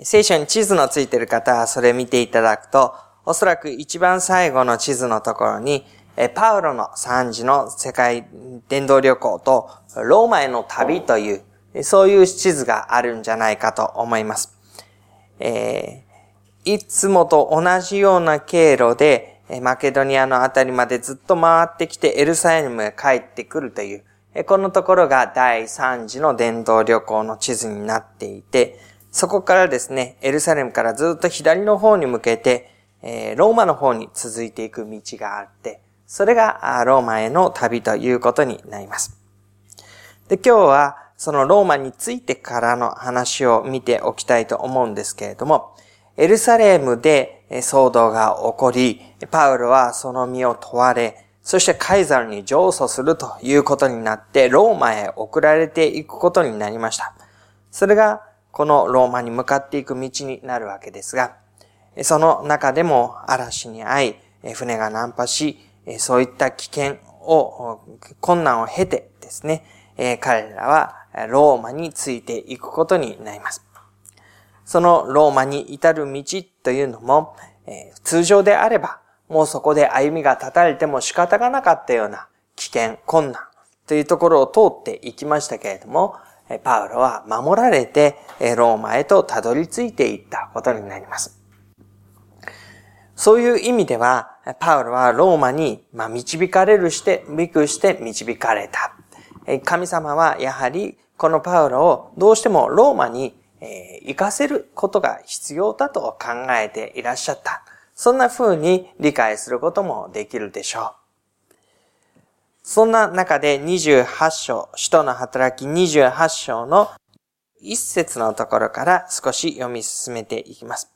聖書に地図のついている方はそれ見ていただくと、おそらく一番最後の地図のところに、パウロの3時の世界伝道旅行とローマへの旅という、そういう地図があるんじゃないかと思います。えー、いつもと同じような経路で、マケドニアのあたりまでずっと回ってきてエルサレムへ帰ってくるという、このところが第3次の伝道旅行の地図になっていて、そこからですね、エルサレムからずっと左の方に向けて、ローマの方に続いていく道があって、それがローマへの旅ということになります。で、今日はそのローマについてからの話を見ておきたいと思うんですけれども、エルサレムで騒動が起こり、パウロはその身を問われ、そしてカイザルに上訴するということになって、ローマへ送られていくことになりました。それが、このローマに向かっていく道になるわけですが、その中でも嵐に遭い、船が難破し、そういった危険を、困難を経てですね、彼らはローマについていくことになります。そのローマに至る道というのも、通常であればもうそこで歩みが立たれても仕方がなかったような危険、困難というところを通っていきましたけれども、パウロは守られてローマへとたどり着いていったことになります。そういう意味では、パウロはローマに導かれるして、びくして導かれた。神様はやはりこのパウロをどうしてもローマに行かせることが必要だと考えていらっしゃった。そんな風に理解することもできるでしょう。そんな中で28章、使徒の働き28章の一節のところから少し読み進めていきます。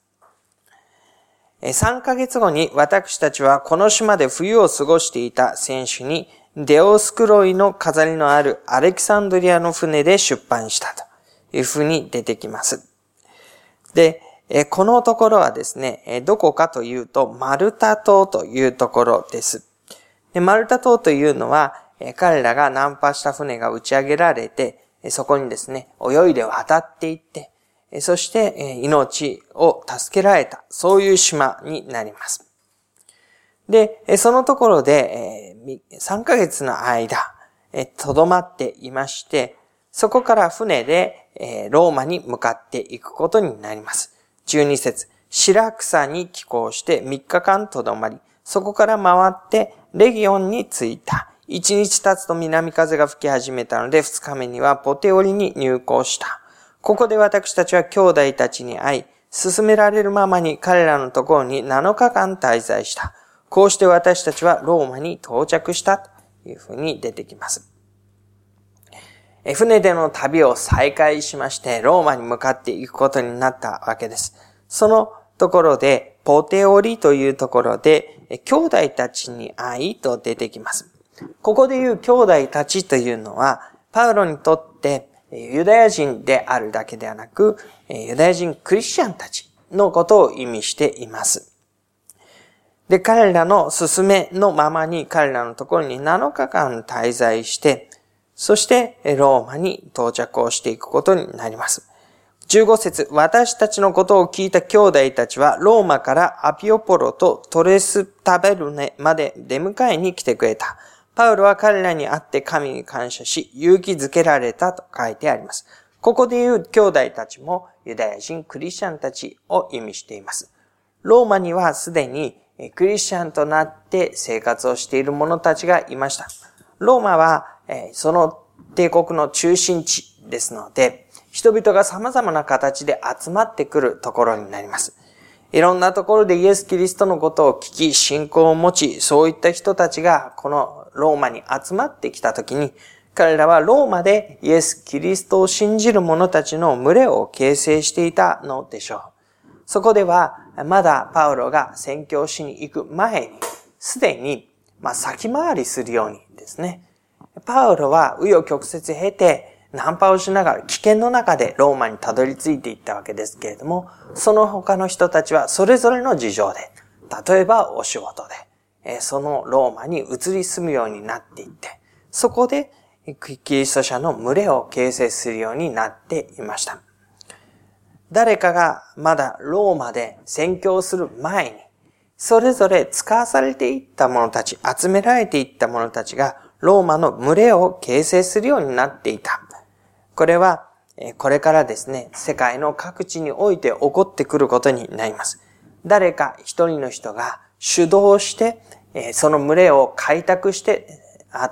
3ヶ月後に私たちはこの島で冬を過ごしていた選手にデオスクロイの飾りのあるアレキサンドリアの船で出版したというふうに出てきます。で、このところはですね、どこかというと、マルタ島というところです。でマルタ島というのは、彼らが難破した船が打ち上げられて、そこにですね、泳いで渡っていって、そして命を助けられた、そういう島になります。で、そのところで、3ヶ月の間、とどまっていまして、そこから船でローマに向かっていくことになります。12節白草に寄港して3日間とどまり、そこから回ってレギオンに着いた。1日経つと南風が吹き始めたので、2日目にはポテオリに入港した。ここで私たちは兄弟たちに会い、進められるままに彼らのところに7日間滞在した。こうして私たちはローマに到着したというふうに出てきます。船での旅を再開しまして、ローマに向かっていくことになったわけです。そのところで、ポテオリというところで、兄弟たちに会いと出てきます。ここで言う兄弟たちというのは、パウロにとってユダヤ人であるだけではなく、ユダヤ人クリスチャンたちのことを意味しています。で、彼らの勧めのままに彼らのところに7日間滞在して、そしてローマに到着をしていくことになります。15節私たちのことを聞いた兄弟たちは、ローマからアピオポロとトレスタベルネまで出迎えに来てくれた。パウロは彼らに会って神に感謝し、勇気づけられたと書いてあります。ここで言う兄弟たちもユダヤ人クリスチャンたちを意味しています。ローマにはすでにクリスチャンとなって生活をしている者たちがいました。ローマはその帝国の中心地ですので、人々が様々な形で集まってくるところになります。いろんなところでイエス・キリストのことを聞き、信仰を持ち、そういった人たちがこのローマに集まってきたときに、彼らはローマでイエス・キリストを信じる者たちの群れを形成していたのでしょう。そこでは、まだパウロが宣教しに行く前に、すでに、まあ、先回りするようにですね。パウロは紆余曲折経て、ナンパをしながら危険の中でローマにたどり着いていったわけですけれども、その他の人たちはそれぞれの事情で、例えばお仕事で、そのローマに移り住むようになっていって、そこでキリスト者の群れを形成するようになっていました。誰かがまだローマで宣教する前に、それぞれ使わされていった者たち、集められていった者たちが、ローマの群れを形成するようになっていた。これは、これからですね、世界の各地において起こってくることになります。誰か一人の人が主導して、その群れを開拓して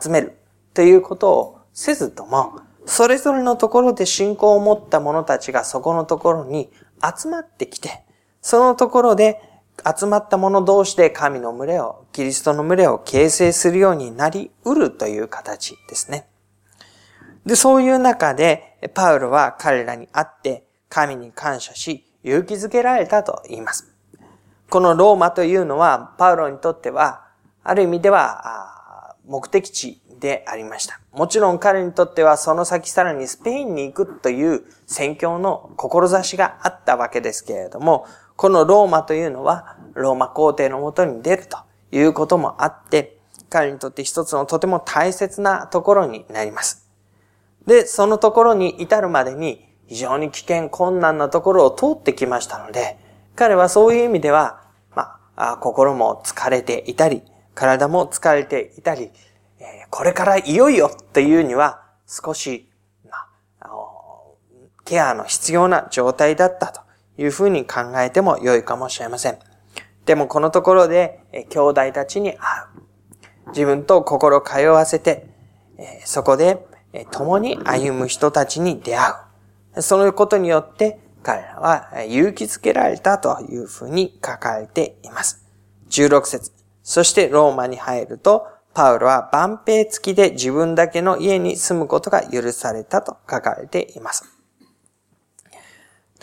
集めるということをせずとも、それぞれのところで信仰を持った者たちがそこのところに集まってきて、そのところで集まった者同士で神の群れを、キリストの群れを形成するようになり得るという形ですね。で、そういう中で、パウロは彼らに会って神に感謝し、勇気づけられたと言います。このローマというのは、パウロにとっては、ある意味では、目的地でありました。もちろん彼にとってはその先さらにスペインに行くという宣教の志があったわけですけれども、このローマというのは、ローマ皇帝のもとに出るということもあって、彼にとって一つのとても大切なところになります。で、そのところに至るまでに非常に危険困難なところを通ってきましたので、彼はそういう意味では、まあ、心も疲れていたり、体も疲れていたり、これからいよいよというには少し、まあ、ケアの必要な状態だったというふうに考えても良いかもしれません。でもこのところで、兄弟たちに会う。自分と心通わせて、そこで共に歩む人たちに出会う。そのことによって彼らは勇気づけられたというふうに書かれています。16節そしてローマに入ると、パウロは万兵付きで自分だけの家に住むことが許されたと書かれています。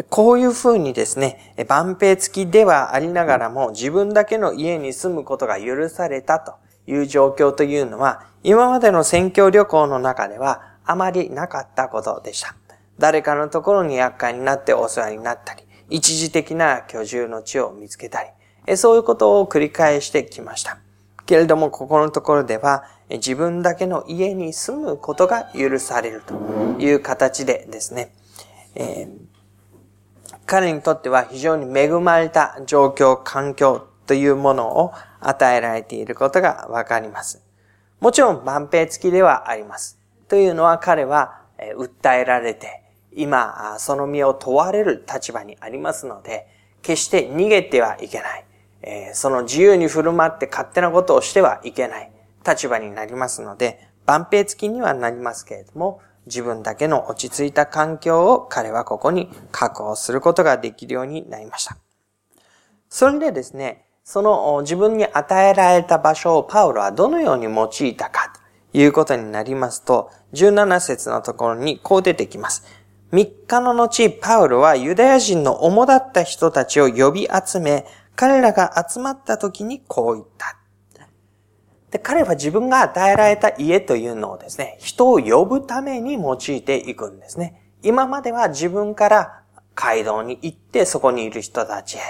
こういうふうにですね、万兵付きではありながらも自分だけの家に住むことが許されたという状況というのは、今までの宣教旅行の中ではあまりなかったことでした。誰かのところに厄介になってお世話になったり、一時的な居住の地を見つけたり、そういうことを繰り返してきました。けれども、ここのところでは、自分だけの家に住むことが許されるという形でですね、えー彼にとっては非常に恵まれた状況、環境というものを与えられていることがわかります。もちろん万平付きではあります。というのは彼は訴えられて、今、その身を問われる立場にありますので、決して逃げてはいけない。その自由に振る舞って勝手なことをしてはいけない立場になりますので、万平付きにはなりますけれども、自分だけの落ち着いた環境を彼はここに確保することができるようになりました。それでですね、その自分に与えられた場所をパウロはどのように用いたかということになりますと、17節のところにこう出てきます。3日の後、パウロはユダヤ人の主だった人たちを呼び集め、彼らが集まった時にこう言った。で、彼は自分が与えられた家というのをですね、人を呼ぶために用いていくんですね。今までは自分から街道に行ってそこにいる人たちへ、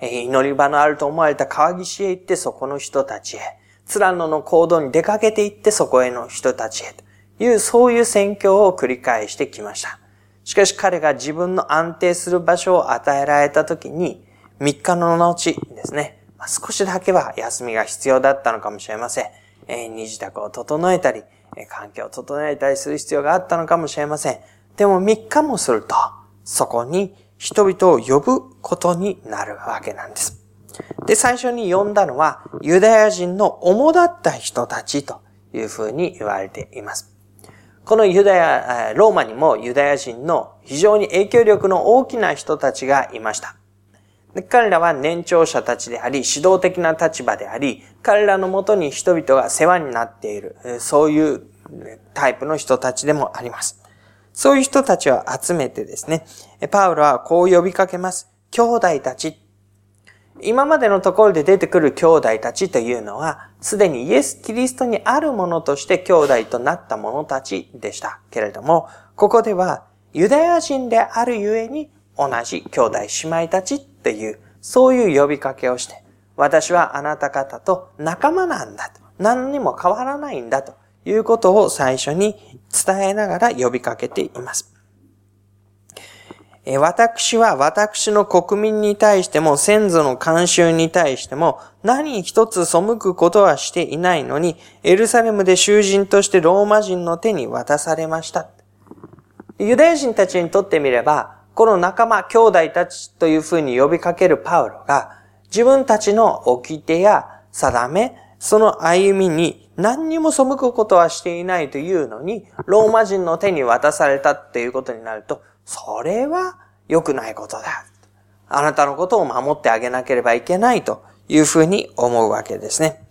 祈り場のあると思われた川岸へ行ってそこの人たちへ、ツラノの行動に出かけて行ってそこへの人たちへという、そういう宣教を繰り返してきました。しかし彼が自分の安定する場所を与えられた時に、3日の後ですね、まあ、少しだけは休みが必要だったのかもしれません。えー、二次宅を整えたり、え、環境を整えたりする必要があったのかもしれません。でも3日もすると、そこに人々を呼ぶことになるわけなんです。で、最初に呼んだのは、ユダヤ人の主だった人たちというふうに言われています。このユダヤ、ローマにもユダヤ人の非常に影響力の大きな人たちがいました。彼らは年長者たちであり、指導的な立場であり、彼らのもとに人々が世話になっている、そういうタイプの人たちでもあります。そういう人たちを集めてですね、パウロはこう呼びかけます。兄弟たち。今までのところで出てくる兄弟たちというのは、すでにイエス・キリストにあるものとして兄弟となった者たちでしたけれども、ここではユダヤ人であるゆえに同じ兄弟姉妹たちっていう、そういう呼びかけをして、私はあなた方と仲間なんだと。何にも変わらないんだということを最初に伝えながら呼びかけています。私は私の国民に対しても先祖の慣習に対しても何一つ背くことはしていないのに、エルサレムで囚人としてローマ人の手に渡されました。ユダヤ人たちにとってみれば、この仲間、兄弟たちというふうに呼びかけるパウロが、自分たちの掟や定め、その歩みに何にも背くことはしていないというのに、ローマ人の手に渡されたっていうことになると、それは良くないことだ。あなたのことを守ってあげなければいけないというふうに思うわけですね。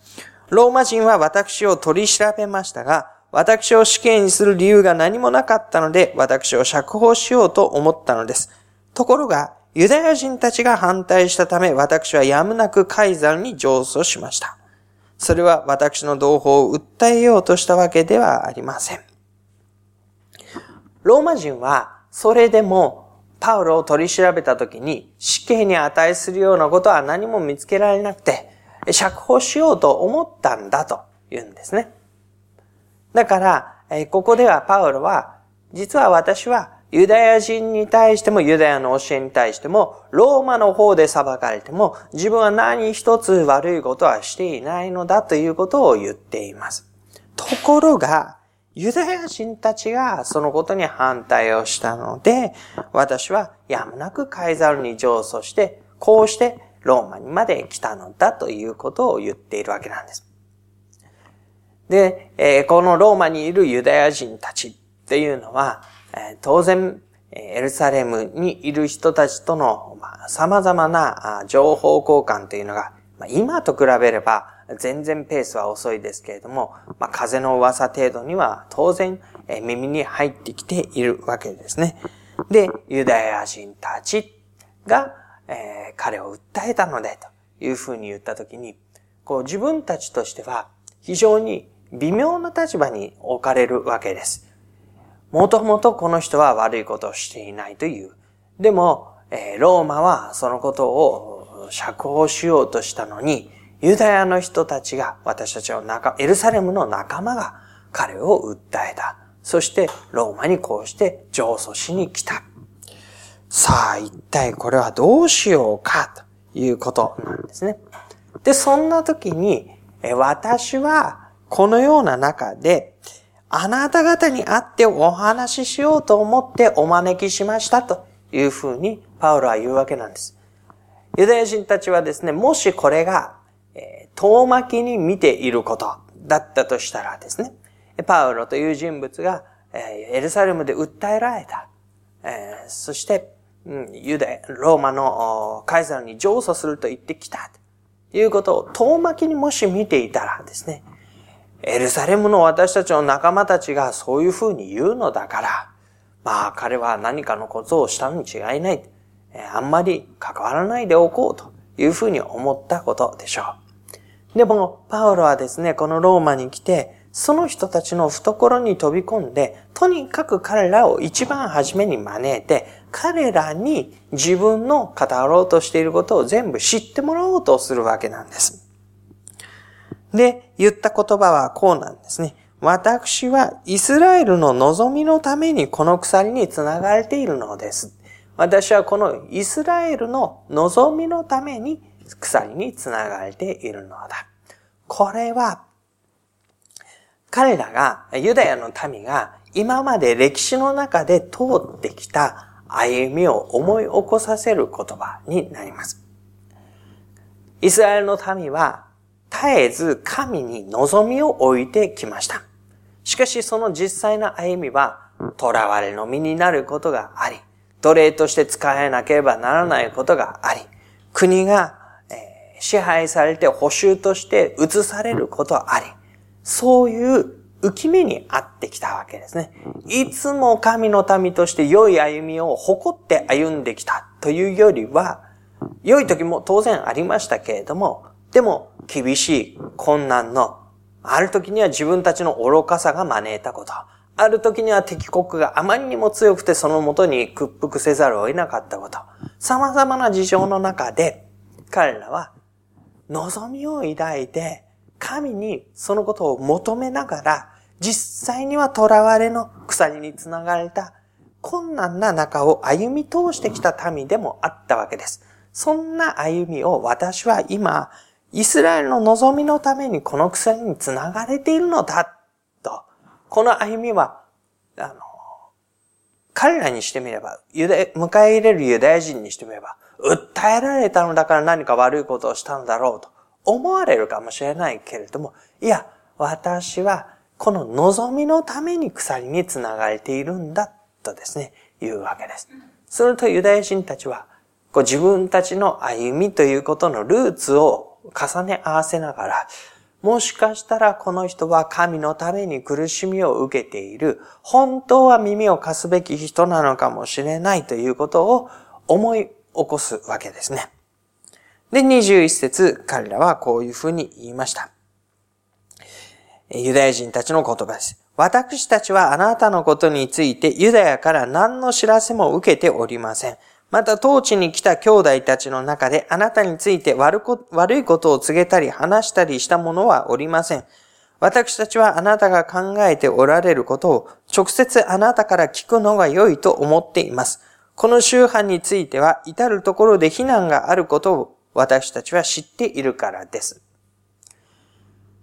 ローマ人は私を取り調べましたが、私を死刑にする理由が何もなかったので、私を釈放しようと思ったのです。ところが、ユダヤ人たちが反対したため、私はやむなくカイザルに上訴しました。それは私の同胞を訴えようとしたわけではありません。ローマ人はそれでもパウロを取り調べたときに死刑に値するようなことは何も見つけられなくて、釈放しようと思ったんだと言うんですね。だから、ここではパウロは、実は私はユダヤ人に対してもユダヤの教えに対しても、ローマの方で裁かれても、自分は何一つ悪いことはしていないのだということを言っています。ところが、ユダヤ人たちがそのことに反対をしたので、私はやむなくカイザルに上訴して、こうしてローマにまで来たのだということを言っているわけなんです。で、えこのローマにいるユダヤ人たちっていうのは、当然、エルサレムにいる人たちとの様々な情報交換というのが、今と比べれば全然ペースは遅いですけれども、まあ、風の噂程度には当然、耳に入ってきているわけですね。で、ユダヤ人たちが、えー、彼を訴えたのでというふうに言ったときに、こう自分たちとしては非常に微妙な立場に置かれるわけです。もともとこの人は悪いことをしていないという。でも、ローマはそのことを釈放しようとしたのに、ユダヤの人たちが、私たちの仲、エルサレムの仲間が彼を訴えた。そしてローマにこうして上訴しに来た。さあ、一体これはどうしようかということなんですね。で、そんな時に、私はこのような中で、あなた方に会ってお話ししようと思ってお招きしましたというふうにパウロは言うわけなんです。ユダヤ人たちはですね、もしこれが遠巻きに見ていることだったとしたらですね、パウロという人物が、エルサレムで訴えられた。そして、ユダヤ、ローマのカイザルに上訴すると言ってきた。ということを遠巻きにもし見ていたらですね、エルサレムの私たちの仲間たちがそういうふうに言うのだから、まあ彼は何かのことをしたのに違いない。あんまり関わらないでおこうというふうに思ったことでしょう。でも、パウロはですね、このローマに来て、その人たちの懐に飛び込んで、とにかく彼らを一番初めに招いて、彼らに自分の語ろうとしていることを全部知ってもらおうとするわけなんです。で、言った言葉はこうなんですね。私はイスラエルの望みのためにこの鎖につながれているのです。私はこのイスラエルの望みのために鎖につながれているのだ。これは、彼らが、ユダヤの民が今まで歴史の中で通ってきた歩みを思い起こさせる言葉になります。イスラエルの民はえず神に望みを置いてきました。しかしその実際の歩みは、囚われの身になることがあり、奴隷として使えなければならないことがあり、国が支配されて補修として移されることはあり、そういう浮き目にあってきたわけですね。いつも神の民として良い歩みを誇って歩んできたというよりは、良い時も当然ありましたけれども、でも厳しい困難の、ある時には自分たちの愚かさが招いたこと、ある時には敵国があまりにも強くてそのもとに屈服せざるを得なかったこと、様々な事情の中で、彼らは望みを抱いて、神にそのことを求めながら、実際には囚われの鎖につながれた困難な中を歩み通してきた民でもあったわけです。そんな歩みを私は今、イスラエルの望みのためにこの鎖につながれているのだ、と。この歩みは、あの、彼らにしてみれば、ユダ迎え入れるユダヤ人にしてみれば、訴えられたのだから何か悪いことをしたんだろうと思われるかもしれないけれども、いや、私はこの望みのために鎖につながれているんだとですね、言うわけです。するとユダヤ人たちは、こう自分たちの歩みということのルーツを重ね合わせながら、もしかしたらこの人は神のために苦しみを受けている、本当は耳を貸すべき人なのかもしれないということを思い起こすわけですね。で、21節、彼らはこういうふうに言いました。ユダヤ人たちの言葉です。私たちはあなたのことについてユダヤから何の知らせも受けておりません。また、当地に来た兄弟たちの中であなたについて悪いことを告げたり話したりした者はおりません。私たちはあなたが考えておられることを直接あなたから聞くのが良いと思っています。この宗派については至るところで非難があることを私たちは知っているからです。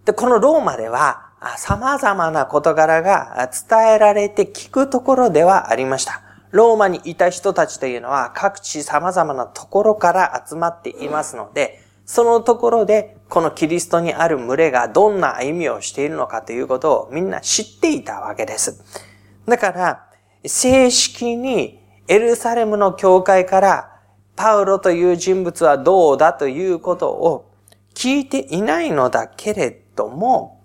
で、このローマでは様々な事柄が伝えられて聞くところではありました。ローマにいた人たちというのは各地様々なところから集まっていますので、そのところでこのキリストにある群れがどんな歩みをしているのかということをみんな知っていたわけです。だから、正式にエルサレムの教会からパウロという人物はどうだということを聞いていないのだけれども、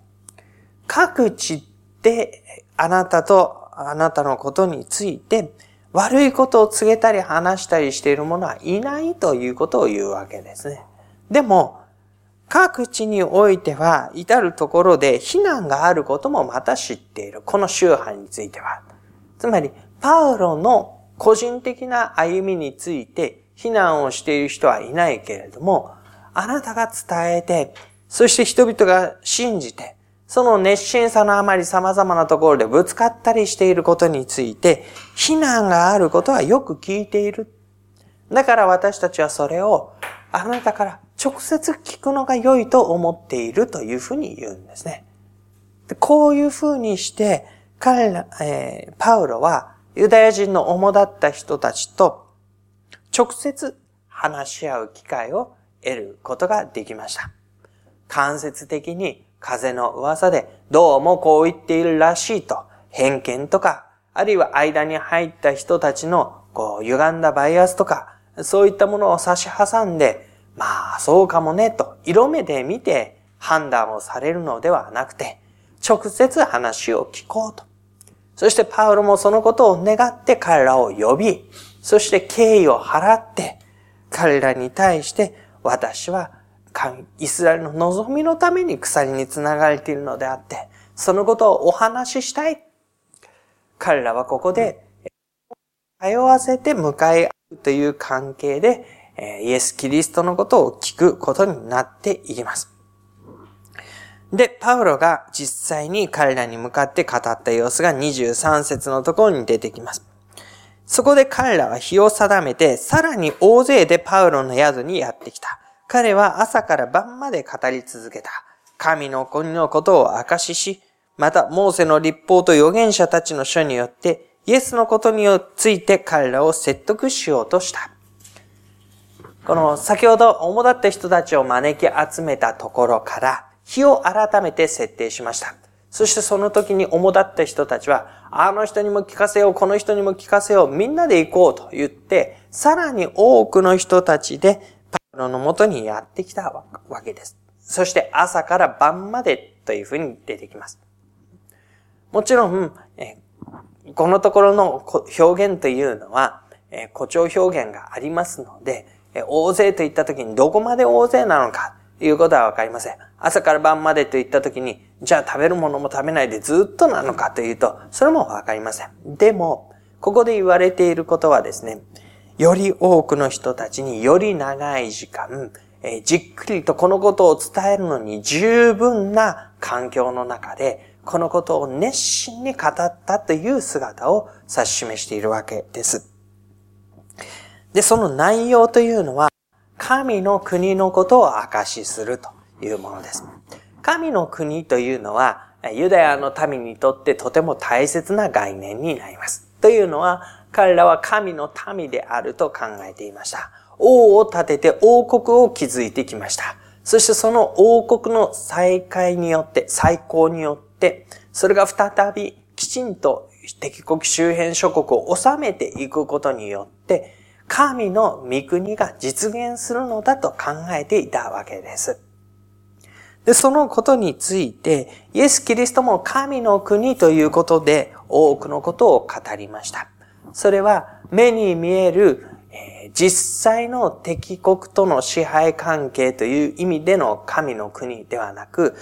各地であなたとあなたのことについて悪いことを告げたり話したりしている者はいないということを言うわけですね。でも、各地においては至るところで非難があることもまた知っている。この宗派については。つまり、パウロの個人的な歩みについて非難をしている人はいないけれども、あなたが伝えて、そして人々が信じて、その熱心さのあまり様々なところでぶつかったりしていることについて、非難があることはよく聞いている。だから私たちはそれをあなたから直接聞くのが良いと思っているというふうに言うんですね。こういうふうにして、彼ら、えー、パウロはユダヤ人の主だった人たちと直接話し合う機会を得ることができました。間接的に風の噂でどうもこう言っているらしいと偏見とか、あるいは間に入った人たちのこう歪んだバイアスとか、そういったものを差し挟んで、まあそうかもねと色目で見て判断をされるのではなくて、直接話を聞こうと。そしてパウロもそのことを願って彼らを呼び、そして敬意を払って、彼らに対して私はイスラエルの望みのために鎖につながれているのであって、そのことをお話ししたい。彼らはここで、通わせて迎え合うという関係で、イエス・キリストのことを聞くことになっていきます。で、パウロが実際に彼らに向かって語った様子が23節のところに出てきます。そこで彼らは日を定めて、さらに大勢でパウロの宿にやってきた。彼は朝から晩まで語り続けた。神の国のことを証しし、また、モーセの立法と預言者たちの書によって、イエスのことについて彼らを説得しようとした。この先ほど主だった人たちを招き集めたところから、日を改めて設定しました。そしてその時に主だった人たちは、あの人にも聞かせよう、この人にも聞かせよう、みんなで行こうと言って、さらに多くの人たちでのもとにやってきたわけです。そして朝から晩までというふうに出てきます。もちろん、このところの表現というのは、誇張表現がありますので、大勢と言った時にどこまで大勢なのかと、いうことはわかりません。朝から晩までと言ったときに、じゃあ食べるものも食べないでずっとなのかというと、それもわかりません。でも、ここで言われていることはですね、より多くの人たちにより長い時間、えじっくりとこのことを伝えるのに十分な環境の中で、このことを熱心に語ったという姿を指し示しているわけです。で、その内容というのは、神の国のことを証しするというものです。神の国というのは、ユダヤの民にとってとても大切な概念になります。というのは、彼らは神の民であると考えていました。王を立てて王国を築いてきました。そしてその王国の再開によって、再興によって、それが再びきちんと敵国周辺諸国を治めていくことによって、神の御国が実現するのだと考えていたわけです。で、そのことについて、イエス・キリストも神の国ということで多くのことを語りました。それは目に見える、実際の敵国との支配関係という意味での神の国ではなく、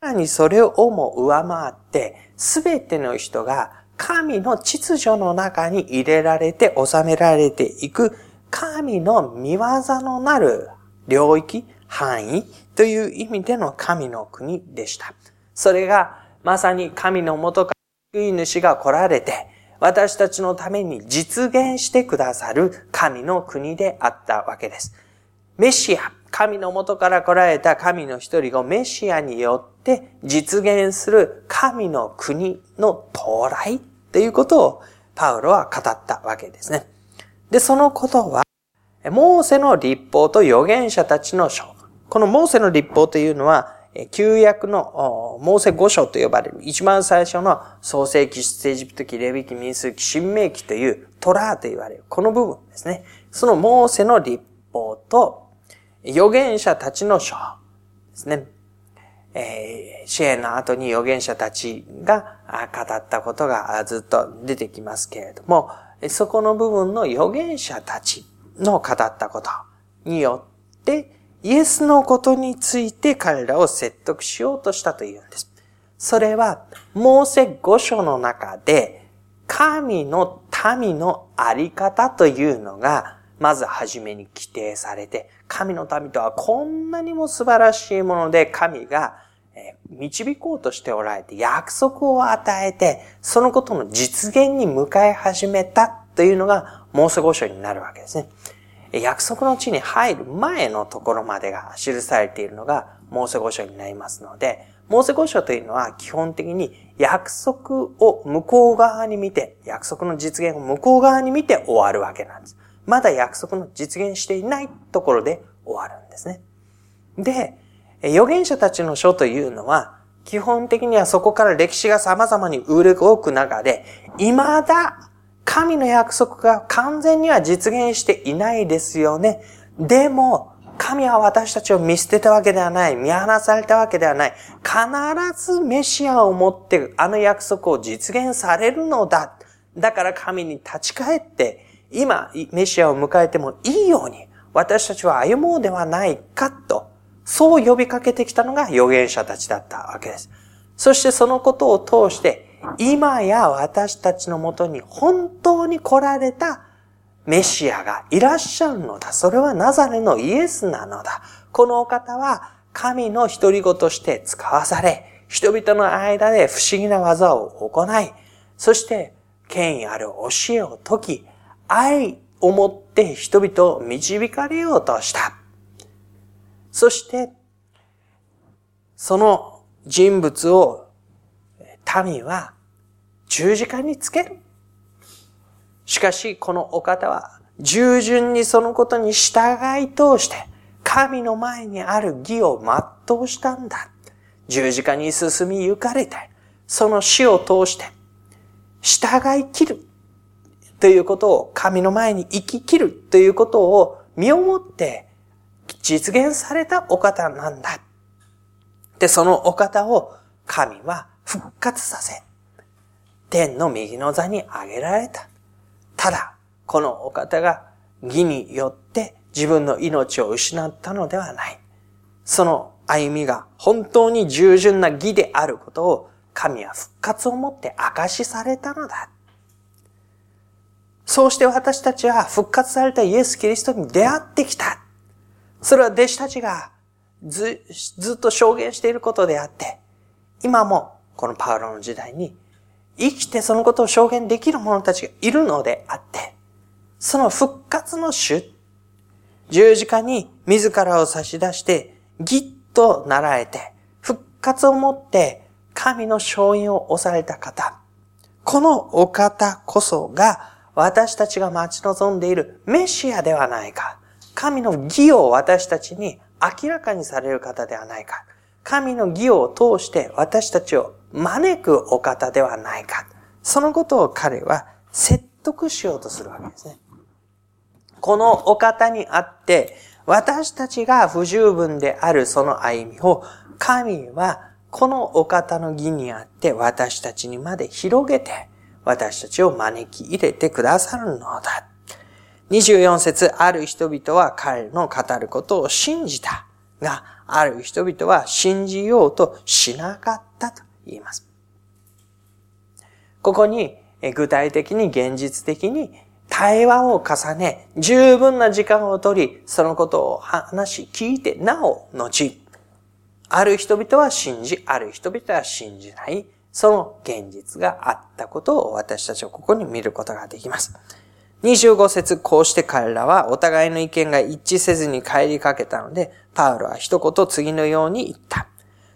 さらにそれをも上回って、すべての人が神の秩序の中に入れられて収められていく神の見業のなる領域、範囲という意味での神の国でした。それがまさに神の元から救い主が来られて、私たちのために実現してくださる神の国であったわけです。メシア、神の元から来られた神の一人がメシアによって実現する神の国の到来ということをパウロは語ったわけですね。で、そのことは、モーセの立法と預言者たちの書。このモーセの立法というのは、旧約のモーセ五章と呼ばれる一番最初の創世記、出エジプト記、レビ記、民数記、新明記というトラーと言われるこの部分ですね。そのモーセの立法と預言者たちの書ですね。えー、支援の後に預言者たちが語ったことがずっと出てきますけれども、そこの部分の預言者たちの語ったことによって、イエスのことについて彼らを説得しようとしたというんです。それは、モーセ五章の中で、神の民のあり方というのが、まずはじめに規定されて、神の民とはこんなにも素晴らしいもので、神が導こうとしておられて、約束を与えて、そのことの実現に向かい始めたというのが、モーセ五章になるわけですね。約束の地に入る前のところまでが記されているのが、モーセ五章になりますので、モーセ五章というのは基本的に約束を向こう側に見て、約束の実現を向こう側に見て終わるわけなんです。まだ約束の実現していないところで終わるんですね。で、預言者たちの書というのは、基本的にはそこから歴史が様々に動く中で、未だ神の約束が完全には実現していないですよね。でも、神は私たちを見捨てたわけではない。見放されたわけではない。必ずメシアをもってあの約束を実現されるのだ。だから神に立ち返って、今、メシアを迎えてもいいように、私たちは歩もうではないかと、そう呼びかけてきたのが預言者たちだったわけです。そしてそのことを通して、今や私たちのもとに本当に来られたメシアがいらっしゃるのだ。それはナザレのイエスなのだ。このお方は神の独り子として使わされ、人々の間で不思議な技を行い、そして権威ある教えを解き、愛をもって人々を導かれようとした。そして、その人物を民は十字架につける。しかし、このお方は従順にそのことに従い通して、神の前にある義を全うしたんだ。十字架に進み行かれて、その死を通して、従い切る。ということを、神の前に生き切るということを身をもって実現されたお方なんだ。で、そのお方を神は復活させ、天の右の座に上げられた。ただ、このお方が義によって自分の命を失ったのではない。その歩みが本当に従順な義であることを神は復活をもって証しされたのだ。そうして私たちは復活されたイエス・キリストに出会ってきた。それは弟子たちがずずっと証言していることであって、今もこのパウロの時代に生きてそのことを証言できる者たちがいるのであって、その復活の主、十字架に自らを差し出してぎっと習えて、復活をもって神の勝因を押された方、このお方こそが私たちが待ち望んでいるメシアではないか。神の義を私たちに明らかにされる方ではないか。神の義を通して私たちを招くお方ではないか。そのことを彼は説得しようとするわけですね。このお方にあって、私たちが不十分であるその歩みを、神はこのお方の義にあって私たちにまで広げて、私たちを招き入れてくださるのだ。24節ある人々は彼の語ることを信じた。が、ある人々は信じようとしなかったと言います。ここに具体的に現実的に対話を重ね、十分な時間をとり、そのことを話し、聞いて、なお、後、ある人々は信じ、ある人々は信じない、その現実があったことを私たちはここに見ることができます。25節こうして彼らはお互いの意見が一致せずに帰りかけたので、パウロは一言次のように言った。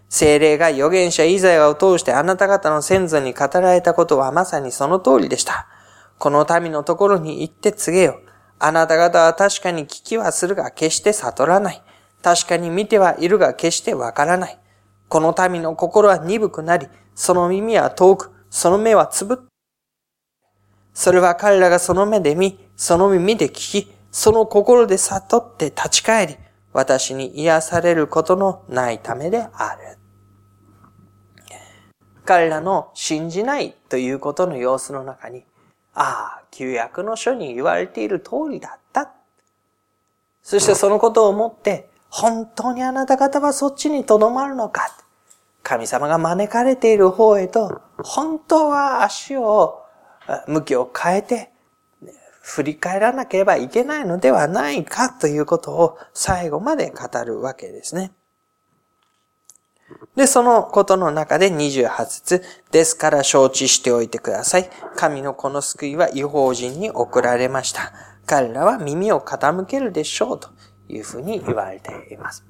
精霊が預言者イザヤを通してあなた方の先祖に語られたことはまさにその通りでした。この民のところに行って告げよ。あなた方は確かに聞きはするが決して悟らない。確かに見てはいるが決してわからない。この民の心は鈍くなり、その耳は遠く、その目はつぶっそれは彼らがその目で見、その耳で聞き、その心で悟って立ち返り、私に癒されることのないためである。彼らの信じないということの様子の中に、ああ、旧約の書に言われている通りだった。そしてそのことを思って、本当にあなた方はそっちに留まるのか。神様が招かれている方へと、本当は足を向きを変えて、振り返らなければいけないのではないかということを最後まで語るわけですね。で、そのことの中で28節ですから承知しておいてください。神のこの救いは違法人に送られました。彼らは耳を傾けるでしょうというふうに言われています。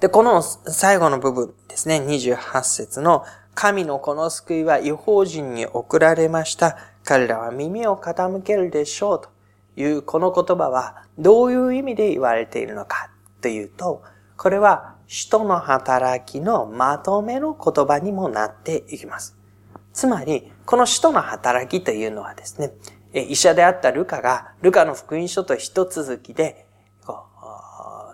で、この最後の部分ですね、28節の神のこの救いは違法人に送られました。彼らは耳を傾けるでしょうというこの言葉はどういう意味で言われているのかというと、これは人の働きのまとめの言葉にもなっていきます。つまり、この人の働きというのはですね、医者であったルカが、ルカの福音書と一続きで、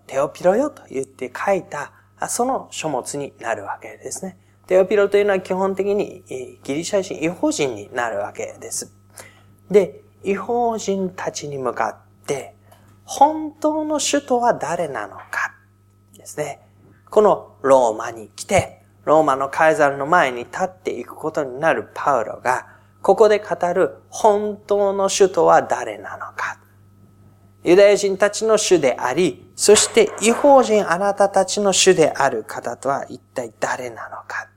テオピロよと言って書いた、その書物になるわけですね。テオピロというのは基本的にギリシャ人、違法人になるわけです。で、違法人たちに向かって、本当の首都は誰なのかですね。このローマに来て、ローマのカイザルの前に立っていくことになるパウロが、ここで語る本当の首都は誰なのか。ユダヤ人たちの主であり、そして違法人あなたたちの主である方とは一体誰なのか。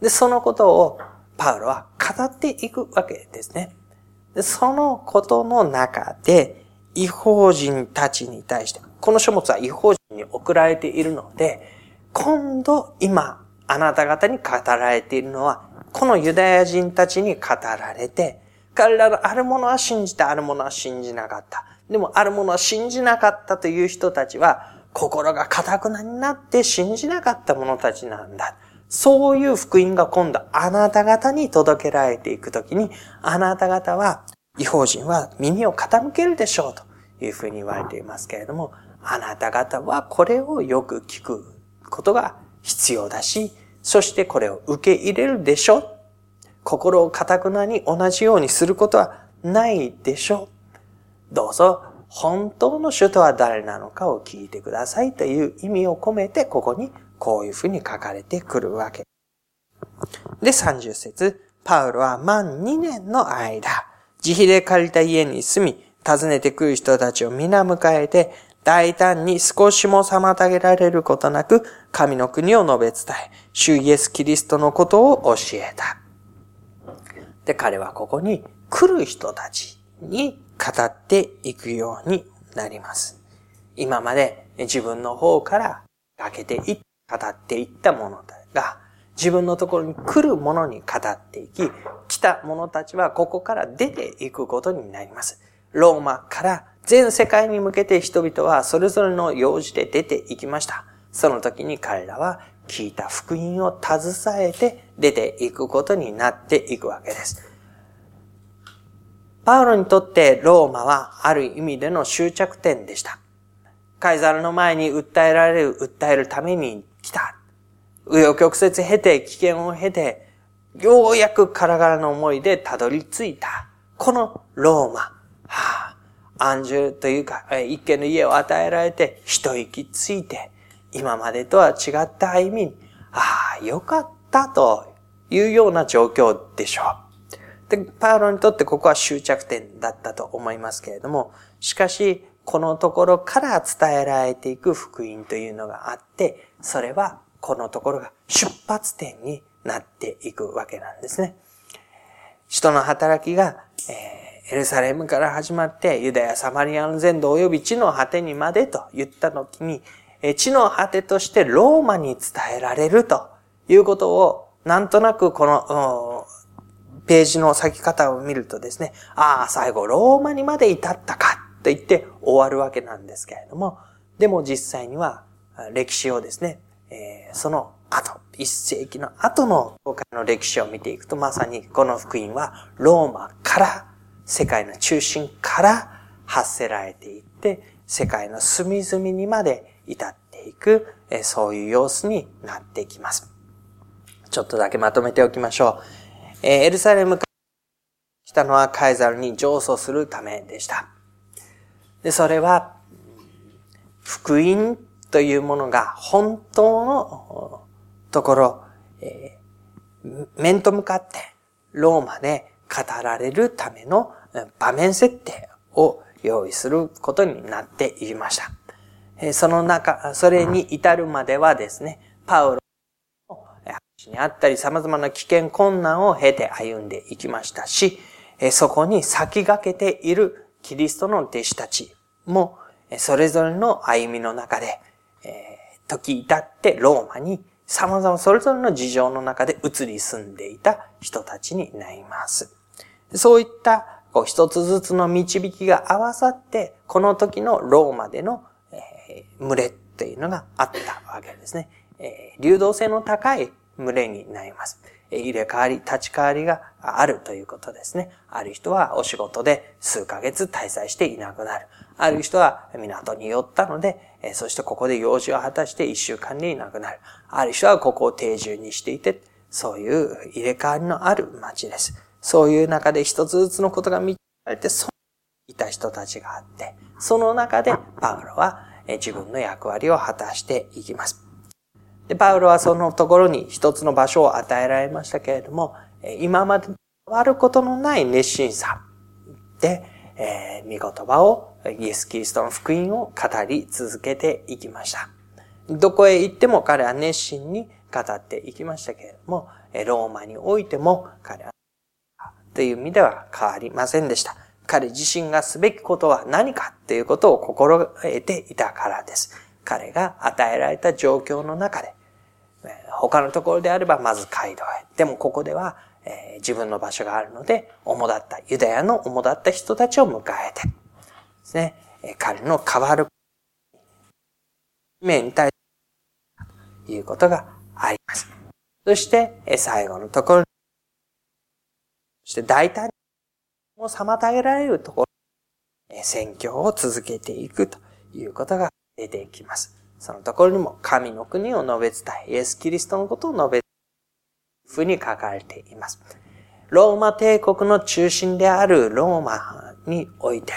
で、そのことをパウロは語っていくわけですね。でそのことの中で、違法人たちに対して、この書物は違法人に送られているので、今度今、あなた方に語られているのは、このユダヤ人たちに語られて、彼らのあるものは信じた、あるものは信じなかった。でも、あるものは信じなかったという人たちは、心が堅くなになって信じなかった者たちなんだ。そういう福音が今度あなた方に届けられていくときに、あなた方は、違法人は耳を傾けるでしょうというふうに言われていますけれども、あなた方はこれをよく聞くことが必要だし、そしてこれを受け入れるでしょう。心を堅くなに同じようにすることはないでしょう。どうぞ本当の主とは誰なのかを聞いてくださいという意味を込めてここにこういうふうに書かれてくるわけ。で、30節パウロは満2年の間、自費で借りた家に住み、訪ねてくる人たちを皆迎えて、大胆に少しも妨げられることなく、神の国を述べ伝え、主イエス・キリストのことを教えた。で、彼はここに来る人たちに語っていくようになります。今まで自分の方からかけていっ、語っていったものが、自分のところに来るものに語っていき、来た者たちはここから出ていくことになります。ローマから全世界に向けて人々はそれぞれの用事で出ていきました。その時に彼らは聞いた福音を携えて出ていくことになっていくわけです。パウロにとってローマはある意味での終着点でした。カイザルの前に訴えられる、訴えるために。紆余曲折経て、危険を経て、ようやくカラガラの思いでたどり着いた。このローマ。はあ、安住というか、一軒の家を与えられて、一息ついて、今までとは違った歩みに、ああ、よかったというような状況でしょう。で、パウロにとってここは終着点だったと思いますけれども、しかし、このところから伝えられていく福音というのがあって、それはこのところが出発点になっていくわけなんですね。人の働きが、えー、エルサレムから始まって、ユダヤ、サマリアの全土及び地の果てにまでと言った時に、えー、地の果てとしてローマに伝えられるということを、なんとなくこの、ページの咲き方を見るとですね、ああ、最後ローマにまで至ったかと言って終わるわけなんですけれども、でも実際には歴史をですね、えー、その後、一世紀の後の教会の歴史を見ていくと、まさにこの福音はローマから、世界の中心から発せられていって、世界の隅々にまで至っていく、えー、そういう様子になっていきます。ちょっとだけまとめておきましょう。えー、エルサレムから来たのはカイザルに上訴するためでした。で、それは、福音というものが本当のところ、えー、面と向かってローマで語られるための場面設定を用意することになっていました。その中、それに至るまではですね、パウロの話にあったり様々な危険困難を経て歩んでいきましたし、そこに先駆けているキリストの弟子たちも、それぞれの歩みの中で、えー、時至ってローマに様々それぞれの事情の中で移り住んでいた人たちになります。そういったこう一つずつの導きが合わさって、この時のローマでの、えー、群れっていうのがあったわけですね。えー、流動性の高い群れになります。入れ替わり、立ち替わりがあるということですね。ある人はお仕事で数ヶ月滞在していなくなる。ある人は港に寄ったので、そしてここで用事を果たして一週間でいなくなる。ある人はここを定住にしていて、そういう入れ替わりのある街です。そういう中で一つずつのことが見られて、そいた人たちがあって、その中でパウロは自分の役割を果たしていきます。で、パウロはそのところに一つの場所を与えられましたけれども、今まで変わることのない熱心さで、えー、見言葉を、イエス・キリストの福音を語り続けていきました。どこへ行っても彼は熱心に語っていきましたけれども、ローマにおいても彼は、という意味では変わりませんでした。彼自身がすべきことは何かということを心得ていたからです。彼が与えられた状況の中で、他のところであればまず街道へ。でもここでは、え、自分の場所があるので、主だった、ユダヤの主だった人たちを迎えて、ですね、え、彼の変わる、面に対して、いうことがあります。そして、最後のところ、そして大胆にも妨げられるところ、え、宣教を続けていくということが出てきます。そのところにも神の国を述べ伝え、イエス・キリストのことを述べ伝え、ふうに書かれています。ローマ帝国の中心であるローマにおいて、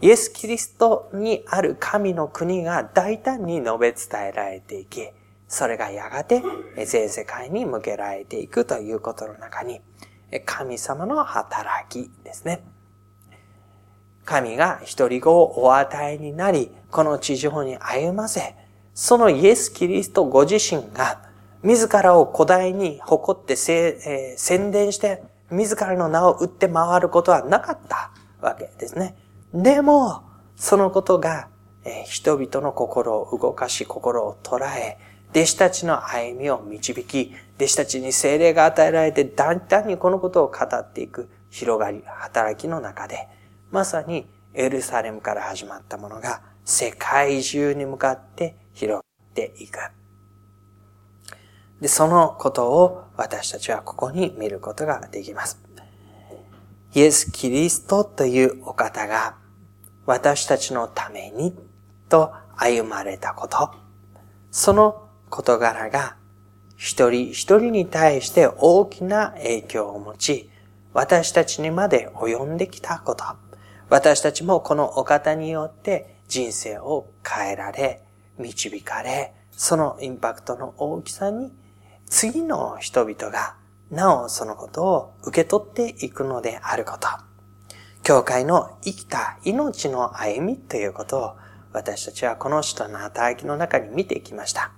イエス・キリストにある神の国が大胆に述べ伝えられていき、それがやがて全世界に向けられていくということの中に、神様の働きですね。神が一人子をお与えになり、この地上に歩ませ、そのイエス・キリストご自身が自らを古代に誇って、えー、宣伝して自らの名を売って回ることはなかったわけですね。でも、そのことが、え、人々の心を動かし、心を捉え、弟子たちの歩みを導き、弟子たちに精霊が与えられて、だんだんにこのことを語っていく広がり、働きの中で、まさにエルサレムから始まったものが世界中に向かって広がっていく。で、そのことを私たちはここに見ることができます。イエス・キリストというお方が私たちのためにと歩まれたこと、その事柄が一人一人に対して大きな影響を持ち、私たちにまで及んできたこと、私たちもこのお方によって人生を変えられ、導かれ、そのインパクトの大きさに次の人々がなおそのことを受け取っていくのであること。教会の生きた命の歩みということを私たちはこの人の働きの中に見てきました。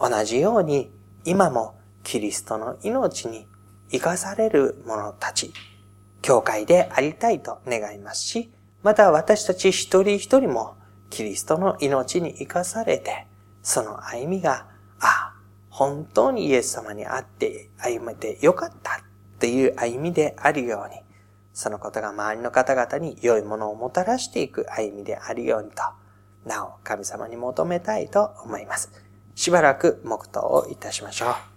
同じように今もキリストの命に生かされる者たち、教会でありたいと願いますし、また私たち一人一人もキリストの命に生かされて、その歩みが、本当にイエス様に会って歩めてよかったっていう歩みであるように、そのことが周りの方々に良いものをもたらしていく歩みであるようにと、なお神様に求めたいと思います。しばらく黙祷をいたしましょう。